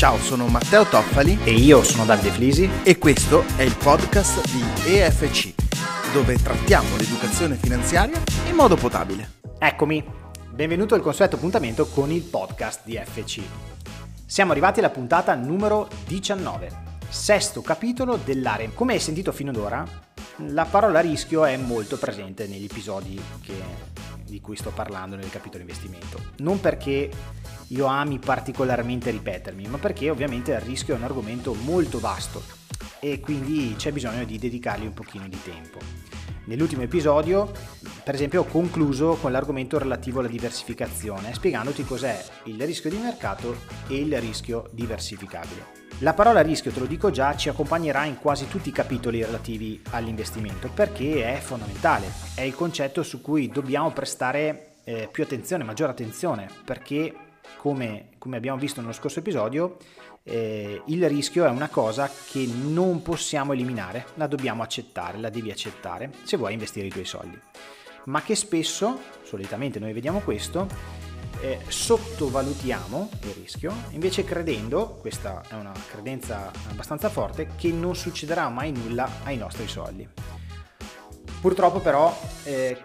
Ciao, sono Matteo Toffali E io sono Davide Flisi. e questo è il podcast di EFC, dove trattiamo l'educazione finanziaria in modo potabile. Eccomi, benvenuto al consueto appuntamento con il podcast di FC. Siamo arrivati alla puntata numero 19, sesto capitolo dell'area. Come hai sentito fino ad ora, la parola rischio è molto presente negli episodi che- di cui sto parlando nel capitolo investimento. Non perché io ami particolarmente ripetermi, ma perché ovviamente il rischio è un argomento molto vasto e quindi c'è bisogno di dedicargli un pochino di tempo. Nell'ultimo episodio, per esempio, ho concluso con l'argomento relativo alla diversificazione, spiegandoti cos'è il rischio di mercato e il rischio diversificabile. La parola rischio, te lo dico già, ci accompagnerà in quasi tutti i capitoli relativi all'investimento perché è fondamentale, è il concetto su cui dobbiamo prestare eh, più attenzione, maggiore attenzione, perché come, come abbiamo visto nello scorso episodio, eh, il rischio è una cosa che non possiamo eliminare, la dobbiamo accettare, la devi accettare se vuoi investire i tuoi soldi. Ma che spesso, solitamente noi vediamo questo, eh, sottovalutiamo il rischio, invece credendo, questa è una credenza abbastanza forte, che non succederà mai nulla ai nostri soldi. Purtroppo però eh,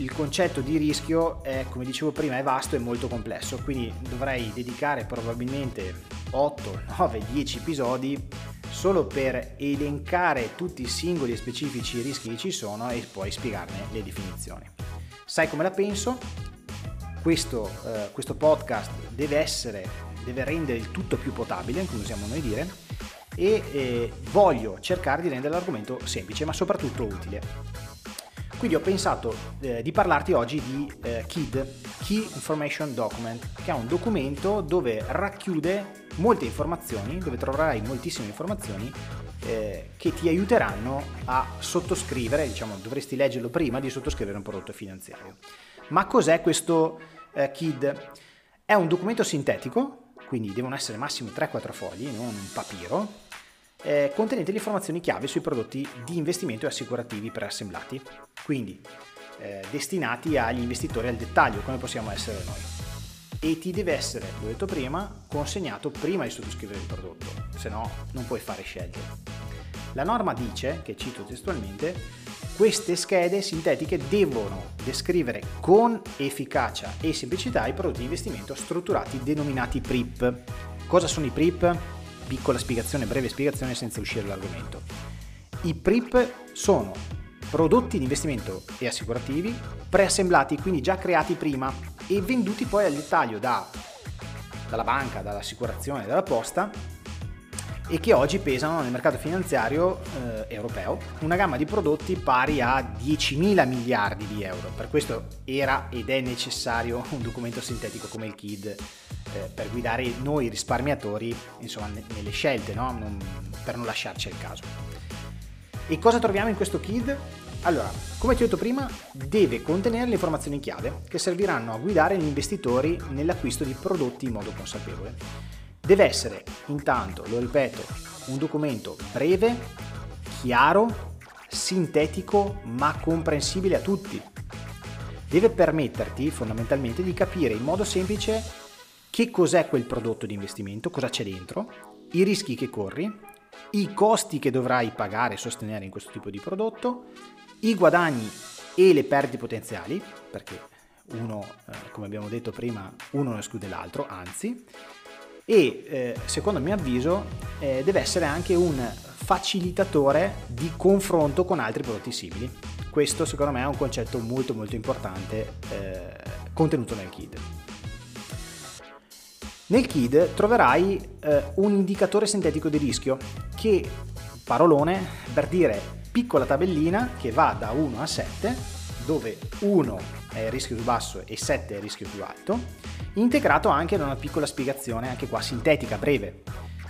il concetto di rischio è, come dicevo prima, è vasto e molto complesso, quindi dovrei dedicare probabilmente 8, 9, 10 episodi solo per elencare tutti i singoli e specifici rischi che ci sono e poi spiegarne le definizioni. Sai come la penso? Questo, eh, questo podcast deve essere, deve rendere il tutto più potabile, come usiamo noi dire, e eh, voglio cercare di rendere l'argomento semplice ma soprattutto utile. Quindi ho pensato eh, di parlarti oggi di eh, KID, Key Information Document, che è un documento dove racchiude molte informazioni, dove troverai moltissime informazioni eh, che ti aiuteranno a sottoscrivere, diciamo dovresti leggerlo prima di sottoscrivere un prodotto finanziario. Ma cos'è questo eh, KID? È un documento sintetico, quindi devono essere massimo 3-4 fogli, non un papiro, eh, contenente le informazioni chiave sui prodotti di investimento e assicurativi preassemblati, quindi eh, destinati agli investitori al dettaglio, come possiamo essere noi. E ti deve essere, l'ho detto prima, consegnato prima di sottoscrivere il prodotto, se no non puoi fare scelte. La norma dice, che cito testualmente, queste schede sintetiche devono descrivere con efficacia e semplicità i prodotti di investimento strutturati denominati PRIP. Cosa sono i PRIP? Piccola spiegazione, breve spiegazione senza uscire dall'argomento. I PRIP sono prodotti di investimento e assicurativi preassemblati, quindi già creati prima e venduti poi al dettaglio da, dalla banca, dall'assicurazione, dalla posta e che oggi pesano nel mercato finanziario eh, europeo una gamma di prodotti pari a 10.000 miliardi di euro. Per questo era ed è necessario un documento sintetico come il KID eh, per guidare noi risparmiatori insomma, ne- nelle scelte, no? Non- per non lasciarci al caso. E cosa troviamo in questo KID? Allora, come ti ho detto prima, deve contenere le informazioni chiave che serviranno a guidare gli investitori nell'acquisto di prodotti in modo consapevole. Deve essere, intanto, lo ripeto, un documento breve, chiaro, sintetico ma comprensibile a tutti. Deve permetterti fondamentalmente di capire in modo semplice che cos'è quel prodotto di investimento, cosa c'è dentro, i rischi che corri, i costi che dovrai pagare e sostenere in questo tipo di prodotto, i guadagni e le perdite potenziali, perché uno, eh, come abbiamo detto prima, uno non esclude l'altro, anzi, e eh, secondo il mio avviso eh, deve essere anche un facilitatore di confronto con altri prodotti simili. Questo secondo me è un concetto molto molto importante eh, contenuto nel KID. Nel KID troverai eh, un indicatore sintetico di rischio che, parolone, per dire piccola tabellina che va da 1 a 7, dove 1 è il rischio più basso e 7 è il rischio più alto, integrato anche da una piccola spiegazione, anche qua sintetica, breve,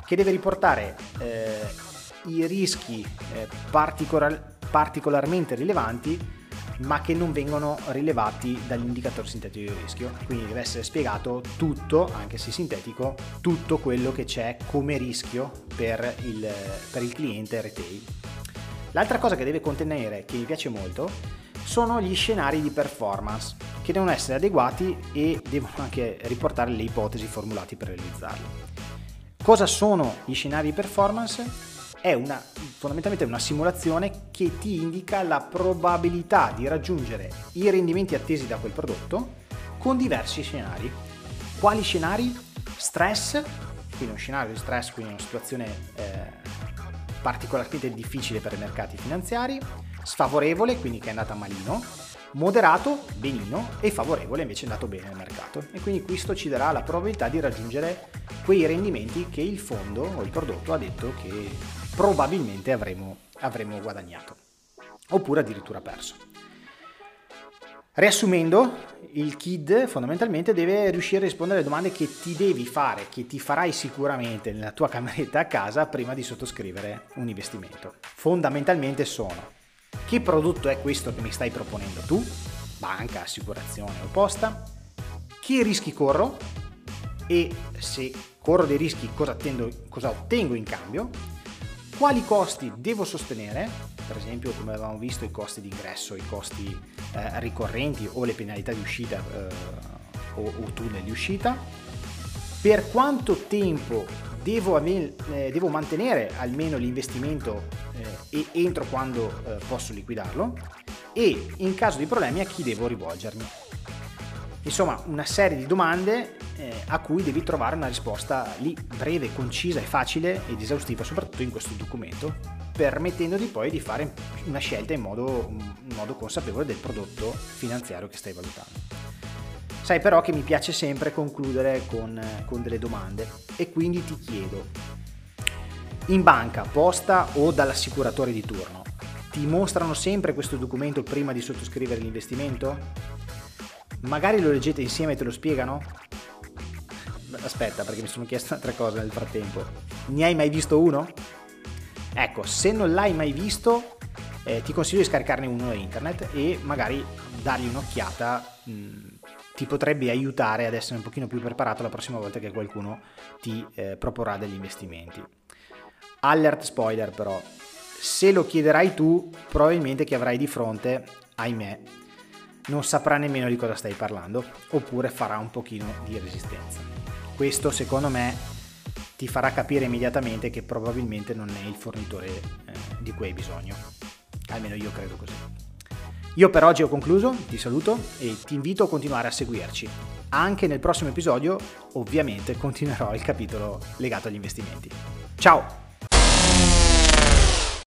che deve riportare eh, i rischi eh, particolar- particolarmente rilevanti ma che non vengono rilevati dall'indicatore sintetico di rischio. Quindi deve essere spiegato tutto, anche se sintetico, tutto quello che c'è come rischio per il, per il cliente retail. L'altra cosa che deve contenere, che mi piace molto, sono gli scenari di performance, che devono essere adeguati e devono anche riportare le ipotesi formulate per realizzarli. Cosa sono gli scenari di performance? È una, fondamentalmente una simulazione che ti indica la probabilità di raggiungere i rendimenti attesi da quel prodotto con diversi scenari. Quali scenari? Stress, quindi uno scenario di stress, quindi una situazione eh, particolarmente difficile per i mercati finanziari, sfavorevole, quindi che è andata malino, moderato, benino e favorevole invece è andato bene nel mercato. E quindi questo ci darà la probabilità di raggiungere quei rendimenti che il fondo o il prodotto ha detto che probabilmente avremo, avremo guadagnato oppure addirittura perso. Riassumendo, il KID fondamentalmente deve riuscire a rispondere alle domande che ti devi fare, che ti farai sicuramente nella tua cameretta a casa prima di sottoscrivere un investimento. Fondamentalmente sono che prodotto è questo che mi stai proponendo tu? Banca, assicurazione o posta? Che rischi corro? E se corro dei rischi cosa, attendo, cosa ottengo in cambio? Quali costi devo sostenere? Per esempio, come avevamo visto, i costi di ingresso, i costi eh, ricorrenti o le penalità di uscita eh, o, o tunnel di uscita. Per quanto tempo devo, eh, devo mantenere almeno l'investimento e entro quando eh, posso liquidarlo e in caso di problemi a chi devo rivolgermi. Insomma, una serie di domande eh, a cui devi trovare una risposta lì breve, concisa e facile ed esaustiva, soprattutto in questo documento, permettendoti poi di fare una scelta in modo, in modo consapevole del prodotto finanziario che stai valutando. Sai però che mi piace sempre concludere con, con delle domande e quindi ti chiedo, in banca, posta o dall'assicuratore di turno, ti mostrano sempre questo documento prima di sottoscrivere l'investimento? Magari lo leggete insieme e te lo spiegano? Aspetta, perché mi sono chiesto un'altra cosa nel frattempo. Ne hai mai visto uno? Ecco, se non l'hai mai visto, eh, ti consiglio di scaricarne uno da internet e magari dargli un'occhiata mh, ti potrebbe aiutare ad essere un pochino più preparato la prossima volta che qualcuno ti eh, proporrà degli investimenti. Alert spoiler però, se lo chiederai tu, probabilmente che avrai di fronte, ahimè, non saprà nemmeno di cosa stai parlando, oppure farà un pochino di resistenza. Questo secondo me ti farà capire immediatamente che probabilmente non è il fornitore eh, di cui hai bisogno. Almeno io credo così. Io per oggi ho concluso, ti saluto e ti invito a continuare a seguirci. Anche nel prossimo episodio ovviamente continuerò il capitolo legato agli investimenti. Ciao!